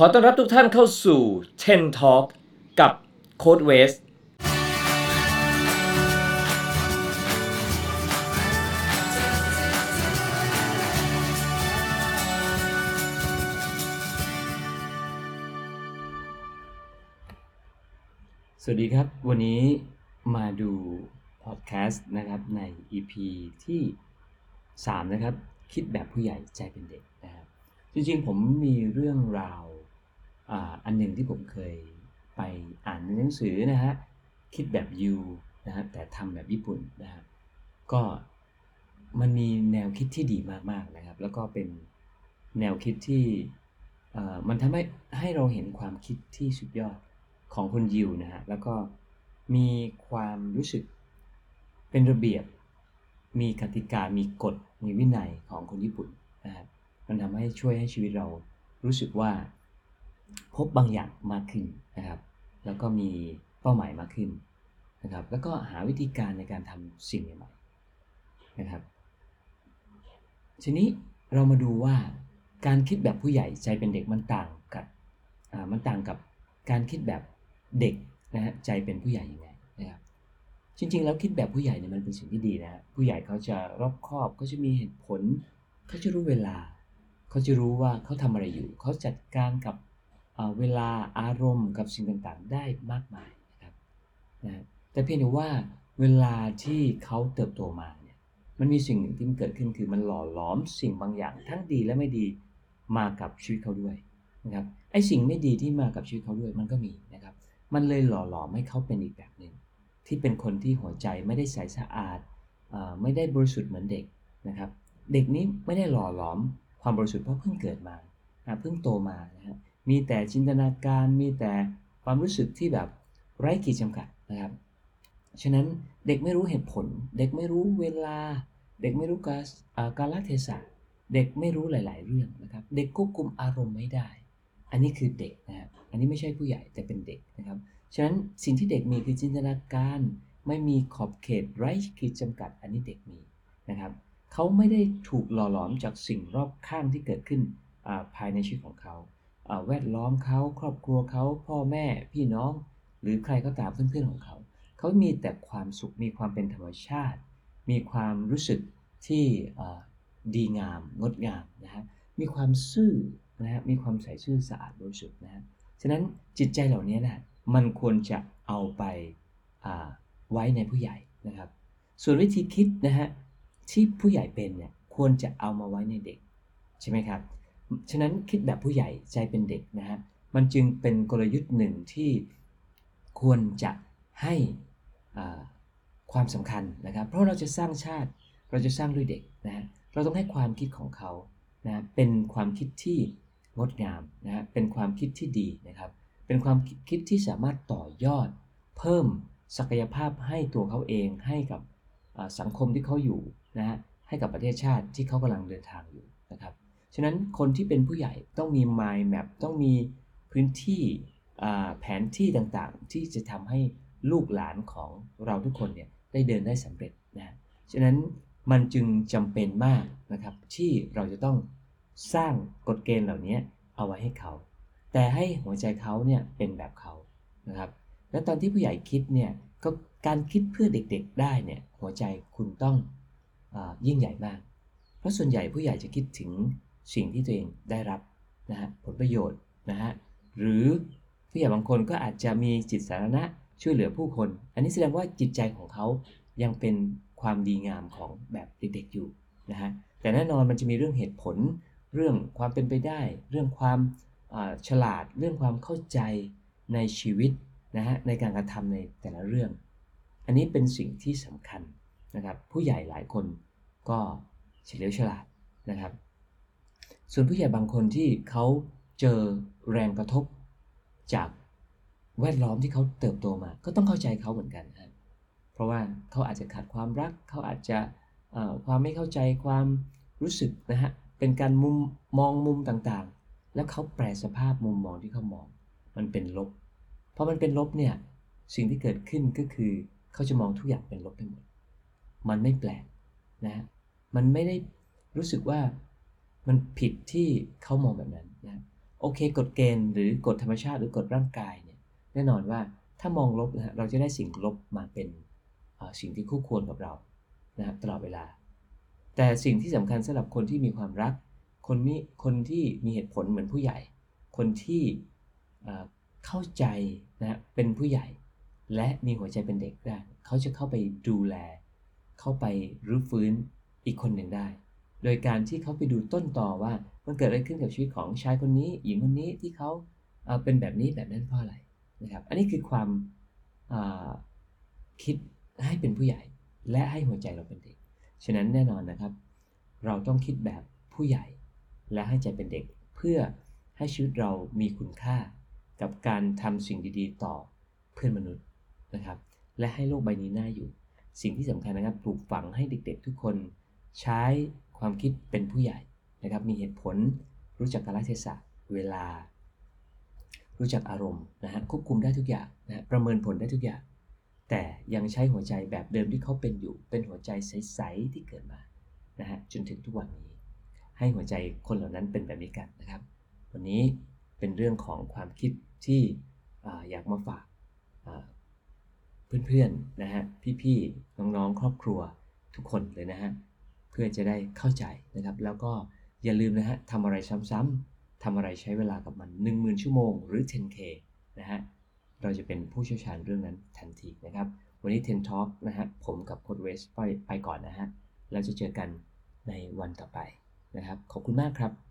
ขอต้อนรับทุกท่านเข้าสู่10 Talk กับโค้ดเวสสวัสดีครับ วันนี้มาดูพอดแคสต์นะครับใน EP ที่ 3 นะครับ คิดแบบผู้ใหญ่ใจเป็นเด็กนะครับ จริงๆ ผมมีเรื่องราว อันหนึ่งที่ผมเคยไปอ่านในหนังสือนะฮะคิดแบบยูนะฮะแต่ทำแบบญี่ปุ่นนะฮะก็มันมีแนวคิดที่ดีมากๆนะครับ แล้วก็เป็นแนวคิดที่มันทำให้ให้เราเห็นความคิดที่สุดยอดของคนยิวนะฮะแล้วก็มีความรู้สึกเป็นระเบียบ มีกติกา มีกฎ มีวินัยของคนญี่ปุ่นนะครับมันทำให้ช่วยให้ชีวิตเรารู้สึกว่า พบบางอย่างมากขึ้นนะครับ แล้วก็มีเป้าหมายมากขึ้นนะครับ แล้วก็หาวิธีการในการทำสิ่งใหม่ๆนะครับ ทีนี้เรามาดูว่าการคิดแบบผู้ใหญ่ใจเป็นเด็กมันต่างกับมันต่างกับการคิดแบบเด็กนะฮะใจเป็นผู้ใหญ่ยังไงนะครับจริงๆแล้วคิดแบบผู้ใหญ่เนี่ยมันเป็นสิ่งที่ดีนะฮะผู้ใหญ่เขาจะรอบคอบเขาจะมีเหตุผลเขาจะรู้เวลา เขาจะรู้ว่าเขาทำอะไรอยู่ เขาจัดการกับ เวลาอารมณ์กับสิ่งต่างๆ ได้มากมายนะครับนะแต่เพียงแต่ว่าเวลาที่เขาเติบโตมาเนี่ยมันมีสิ่งหนึ่งที่มันเกิดขึ้นคือมันหล่อหลอมสิ่งบางอย่างทั้งดีและไม่ดีมากับชีวิตเขาด้วยนะครับไอ้สิ่งไม่ดีที่มากับชีวิตเขาด้วยมันก็มีนะครับ มันเลยหล่อหลอมให้เขาเป็นอีกแบบหนึ่งที่เป็นคนที่หัวใจไม่ได้ใสสะอาดอไม่ได้บริสุทธิ์เหมือนเด็กนะครับ เด็กนี้ไม่ได้หล่อหลอมความบริสุทธิ์เพราะเพิ่งเกิดมาเพิ่งโตมานะฮะ มีแต่จินตนาการ มีแต่ความรู้สึกที่แบบไร้ขีดจำกัดนะครับ ฉะนั้นเด็กไม่รู้เหตุผล เด็กไม่รู้เวลา เด็กไม่รู้กาลาลเทศะเด็กไม่รู้หลาย ๆ เรื่องนะครับ เด็กควบคุมอารมณ์ไม่ได้ อันนี้คือเด็กนะครับ อันนี้ไม่ใช่ผู้ใหญ่แต่เป็นเด็กนะครับ ฉะนั้นสิ่งที่เด็กมีคือจินตนาการ ไม่มีขอบเขตไร้ขีดจำกัด อันนี้เด็กมีนะครับ เขาไม่ได้ถูกหล่อหลอมจากสิ่งรอบข้างที่เกิดขึ้นภายในชีวิตของเขา แวดล้อมเขาครอบครัวเขาพ่อแม่พี่น้อง หรือใครก็ตามเพื่อนๆของเขา เขามีแต่ความสุขมีความเป็นธรรมชาติ มีความรู้สึกที่ดีงามงดงามนะฮะมีความซื่อนะฮะมีความใส่ซื่อสะอาดบริสุทธิ์นะฮะฉะนั้นจิตใจเหล่านี้นะมันควรจะเอาไปาไว้ในผู้ใหญ่นะครับ ส่วนวิธีคิดนะฮะที่ผู้ใหญ่เป็นเนี่ยควรจะเอามาไว้ในเด็กใช่ไหมครับ ฉะนั้นคิดแบบผู้ใหญ่ใจเป็นเด็กนะฮะมันจึงเป็นกลยุทธ์หนึ่งที่ควรจะให้ความสำคัญนะครับ เพราะเราจะสร้างชาติเราจะสร้างด้วยเด็กนะฮะเราต้องให้ความคิดของเขานะเป็นความคิดที่งดงามนะฮะเป็นความคิดที่ดีนะครับ เป็นความคิดที่สามารถต่อยอด เพิ่มศักยภาพให้ตัวเขาเองให้กับสังคมที่เขาอยู่นะฮะให้กับประเทศชาติที่เขากำลังเดินทางอยู่นะครับ ฉะนั้นคนที่เป็นผู้ใหญ่ต้องมี mind map ต้องมีพื้นที่แผนที่ต่างๆ ที่จะทำให้ลูกหลานของเราทุกคนเนี่ยได้เดินได้สำเร็จนะฉะนั้นมันจึงจำเป็นมากนะครับ ที่เราจะต้องสร้างกฎเกณฑ์เหล่านี้เอาไว้ให้เขา แต่ให้หัวใจเขาเนี่ยเป็นแบบเขานะครับ และตอนที่ผู้ใหญ่คิดเนี่ยก็การคิดเพื่อเด็กๆได้เนี่ยหัวใจคุณต้องอยิ่งใหญ่มาก เพราะส่วนใหญ่ผู้ใหญ่จะคิดถึง สิ่งที่ตัวเองได้รับนะฮะผลประโยชน์นะฮะหรือผู้ใหญ่บางคนก็อาจจะมีจิตสาธารณะช่วยเหลือผู้คน อันนี้แสดงว่าจิตใจของเขายังเป็นความดีงามของแบบเด็กๆอยู่นะฮะแต่แน่นอนมันจะมีเรื่องเหตุผล เรื่องความเป็นไปได้ เรื่องความฉลาด เรื่องความเข้าใจในชีวิตนะฮะในการกระทำในแต่ละเรื่อง อันนี้เป็นสิ่งที่สำคัญนะครับ ผู้ใหญ่หลายคนก็เฉลียวฉลาดนะครับ ส่วนผู้ใหญ่บางคนที่เขาเจอแรงกระทบ จากแวดล้อมที่เขาเติบโตมา ก็ต้องเข้าใจเขาเหมือนกันนะครับเพราะว่าเขาอาจจะขาดความรัก เขาอาจจะความไม่เข้าใจความรู้สึกนะฮะ เป็นการมุมมองมุมต่างๆ แล้วเขาแปลสภาพมุมมองที่เขามอง มันเป็นลบ พอมันเป็นลบเนี่ย สิ่งที่เกิดขึ้นก็คือเขาจะมองทุกอย่างเป็นลบไปหมด มันไม่แปลกนะฮะ มันไม่ได้รู้สึกว่า มันผิดที่เขามองแบบนั้นนะโอเคกฎเกณฑ์หรือกฎธรรมชาติหรือกฎร่างกายเนี่ยแน่นอนว่าถ้ามองลบนะฮะเราจะได้สิ่งลบมาเป็นสิ่งที่คู่ควรกับเรานะครับตลอดเวลา แต่สิ่งที่สำคัญสำหรับคนที่มีความรัก คนมีคนที่มีเหตุผลเหมือนผู้ใหญ่ คนที่เข้าใจนะฮะเป็นผู้ใหญ่ และมีหัวใจเป็นเด็กได้เขาจะเข้าไปดูแล เข้าไปรื้อฟื้นอีกคนหนึ่งได้ โดยการที่เขาไปดูต้นต่อว่ามันเกิดอะไรขึ้นกับชีวิตของชายคนนี้ หญิงคนนี้ที่เขาเป็นแบบนี้แบบนั้นเพราะอะไรนะครับ อันนี้คือความคิดให้เป็นผู้ใหญ่ และให้หัวใจเราเป็นเด็ก ฉะนั้นแน่นอนนะครับ เราต้องคิดแบบผู้ใหญ่ และให้ใจเป็นเด็ก เพื่อให้ชีวิตเรามีคุณค่า กับการทำสิ่งดีๆ ต่อเพื่อนมนุษย์นะครับ และให้โลกใบนี้น่าอยู่ สิ่งที่สำคัญนะครับปลูกฝังให้เด็กๆ ทุกคนใช้ ความคิดเป็นผู้ใหญ่นะครับ มีเหตุผล รู้จักกาลเทศะเวลา รู้จักอารมณ์นะฮะควบคุมได้ทุกอย่างนะฮะประเมินผลได้ทุกอย่าง แต่ยังใช้หัวใจแบบเดิมที่เขาเป็นอยู่ เป็นหัวใจใสๆที่เกิดมานะฮะจนถึงทุกวันนี้ ให้หัวใจคนเหล่านั้นเป็นแบบนี้กันนะครับ วันนี้เป็นเรื่องของความคิดที่ออยากมาฝากเพื่อนๆนะฮะพี่ๆน้องๆ ครอบครัวทุกคนเลยนะฮะ พื่อจะได้เข้าใจนะครับ แล้วก็อย่าลืมนะฮะทำอะไรซ้ำๆทำอะไรใช้เวลากับมัน 10,000 ชั่วโมงหรือ 10K นะฮะเราจะเป็นผู้เชี่ยวชาญเรื่องนั้นทันทีนะครับ วันนี้ 10 Talk นะฮะผมกับโค้ดเวสไปไปก่อนนะฮะแล้วจะเจอกันในวันต่อไปนะครับ ขอบคุณมากครับ